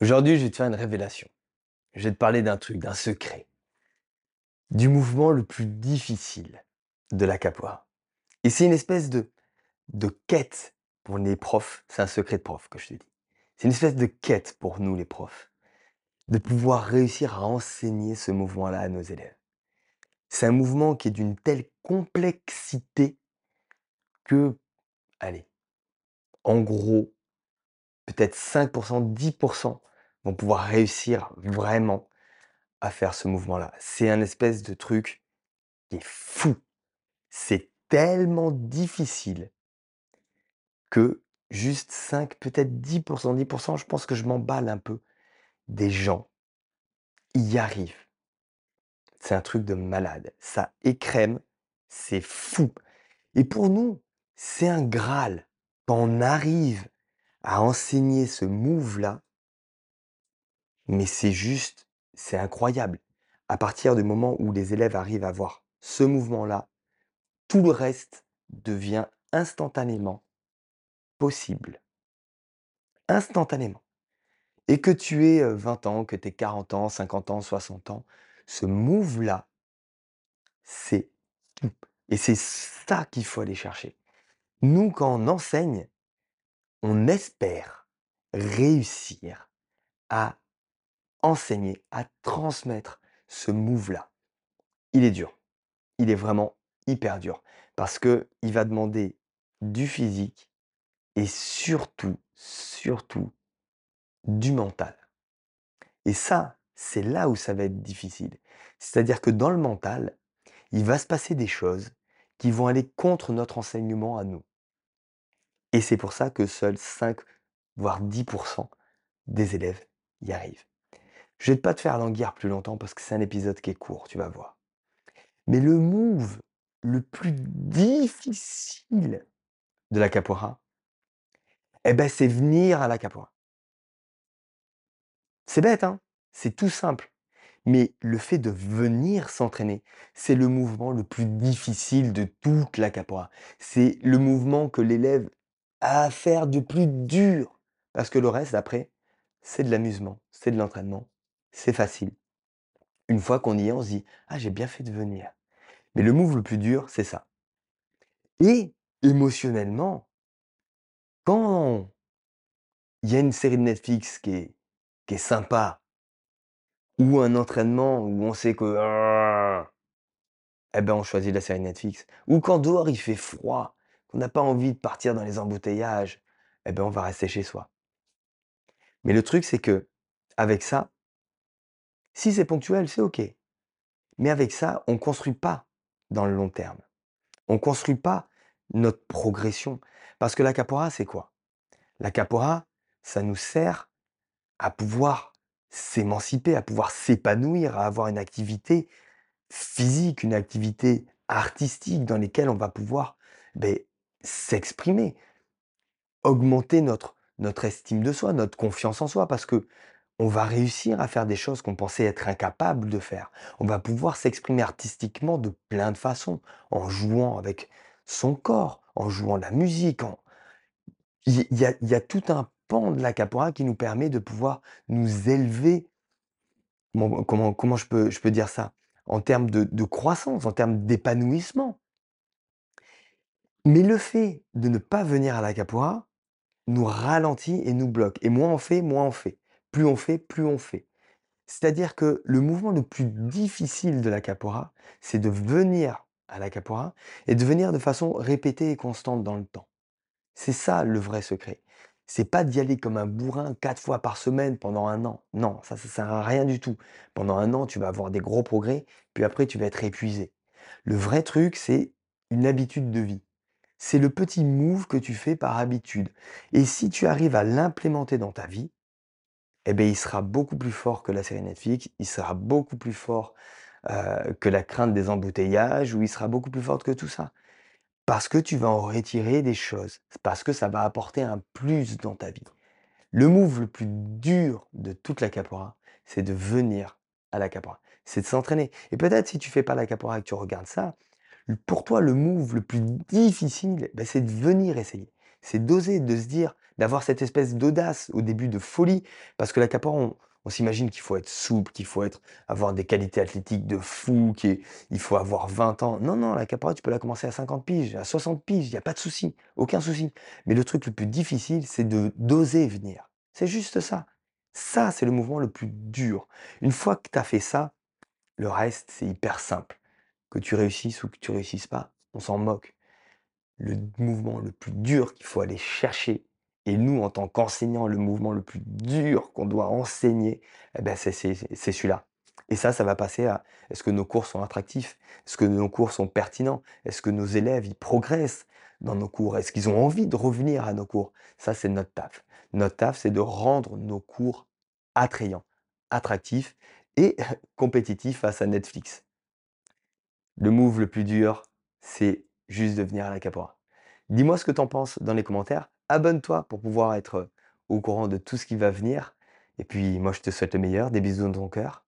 Aujourd'hui, je vais te faire une révélation. Je vais te parler d'un truc, d'un secret. Du mouvement le plus difficile de la capoeira. Et c'est une espèce de, de quête pour les profs. C'est un secret de prof que je te dis. C'est une espèce de quête pour nous, les profs, de pouvoir réussir à enseigner ce mouvement-là à nos élèves. C'est un mouvement qui est d'une telle complexité que, allez, en gros, peut-être 5%, 10% pouvoir réussir vraiment à faire ce mouvement-là. C'est un espèce de truc qui est fou. C'est tellement difficile que juste 5, peut-être 10%, 10%, je pense que je m'emballe un peu, des gens y arrivent. C'est un truc de malade. Ça écrème, c'est fou. Et pour nous, c'est un Graal. Quand on arrive à enseigner ce move-là, mais c'est juste, c'est incroyable. À partir du moment où les élèves arrivent à voir ce mouvement-là, tout le reste devient instantanément possible. Instantanément. Et que tu aies 20 ans, que tu aies 40 ans, 50 ans, 60 ans, ce move-là, c'est tout. Et c'est ça qu'il faut aller chercher. Nous, quand on enseigne, on espère réussir à enseigner, à transmettre ce move-là. Il est dur. Il est vraiment hyper dur. Parce que il va demander du physique et surtout, surtout, du mental. Et ça, c'est là où ça va être difficile. C'est-à-dire que dans le mental, il va se passer des choses qui vont aller contre notre enseignement à nous. Et c'est pour ça que seuls 5, voire 10% des élèves y arrivent. Je vais pas te faire languir plus longtemps parce que c'est un épisode qui est court, tu vas voir. Mais le move le plus difficile de la capoeira, eh ben, c'est venir à la capoeira. C'est bête, hein C'est tout simple. Mais le fait de venir s'entraîner, c'est le mouvement le plus difficile de toute la capoeira. C'est le mouvement que l'élève a à faire de plus dur. Parce que le reste, après, c'est de l'amusement, c'est de l'entraînement, c'est facile. Une fois qu'on y est, on se dit Ah, j'ai bien fait de venir. Mais le move le plus dur, c'est ça. Et émotionnellement, quand il y a une série de Netflix qui est, qui est sympa, ou un entraînement où on sait que eh ben on choisit la série Netflix. Ou quand dehors il fait froid, qu'on n'a pas envie de partir dans les embouteillages, eh ben on va rester chez soi. Mais le truc, c'est que avec ça, si c'est ponctuel, c'est OK. Mais avec ça, on ne construit pas dans le long terme. On ne construit pas notre progression. Parce que la capora, c'est quoi? La capora, ça nous sert à pouvoir s'émanciper, à pouvoir s'épanouir, à avoir une activité physique, une activité artistique dans laquelle on va pouvoir ben, s'exprimer, augmenter notre, notre estime de soi, notre confiance en soi, parce que on va réussir à faire des choses qu'on pensait être incapable de faire. On va pouvoir s'exprimer artistiquement de plein de façons, en jouant avec son corps, en jouant la musique. Il, y a, tout un pan de la capoeira qui nous permet de pouvoir nous élever. Comment, je, peux, dire ça? En termes de, de croissance, en termes d'épanouissement. Mais le fait de ne pas venir à la capoeira nous ralentit et nous bloque. Et moins on fait, moins on fait. Plus on fait, plus on fait. C'est-à-dire que le mouvement le plus difficile de la capoeira, c'est de venir à la capoeira et de venir de façon répétée et constante dans le temps. C'est ça le vrai secret. C'est pas d'y aller comme un bourrin quatre fois par semaine pendant un an. Non, ça, ça sert à rien du tout. Pendant un an, tu vas avoir des gros progrès, puis après, tu vas être épuisé. Le vrai truc, c'est une habitude de vie. C'est le petit move que tu fais par habitude. Et si tu arrives à l'implémenter dans ta vie, eh bien, il sera beaucoup plus fort que la série Netflix, il sera beaucoup plus fort que la crainte des embouteillages, ou il sera beaucoup plus fort que tout ça. Parce que tu vas en retirer des choses, parce que ça va apporter un plus dans ta vie. Le move le plus dur de toute la capoeira, c'est de venir à la capoeira, c'est de s'entraîner. Et peut-être si tu fais pas la capoeira et que tu regardes ça, pour toi, le move le plus difficile, ben, c'est de venir essayer. C'est d'oser, de se dire, d'avoir cette espèce d'audace, au début de folie. Parce que la on s'imagine qu'il faut être souple, qu'il faut être avoir des qualités athlétiques de fou, qu'il il faut avoir 20 ans. Non, non, la capoeira, tu peux la commencer à 50 piges, à 60 piges, il y a pas de souci, aucun souci. Mais le truc le plus difficile, c'est de d'oser venir. C'est juste ça. Ça, c'est le mouvement le plus dur. Une fois que tu as fait ça, le reste, c'est hyper simple. Que tu réussisses ou que tu réussisses pas, on s'en moque. Le mouvement le plus dur qu'il faut aller chercher et nous, en tant qu'enseignants, le mouvement le plus dur qu'on doit enseigner, eh ben, c'est celui-là. Et ça, ça va passer à est-ce que nos cours sont attractifs? Est-ce que nos cours sont pertinents? Est-ce que nos élèves, ils progressent dans nos cours? Est-ce qu'ils ont envie de revenir à nos cours? Ça, c'est notre taf. Notre taf, c'est de rendre nos cours attrayants, attractifs et compétitifs face à Netflix. Le move le plus dur, c'est juste de venir à la capoeira. Dis-moi ce que tu en penses dans les commentaires. Abonne-toi pour pouvoir être au courant de tout ce qui va venir. Et puis moi, je te souhaite le meilleur. Des bisous dans ton cœur.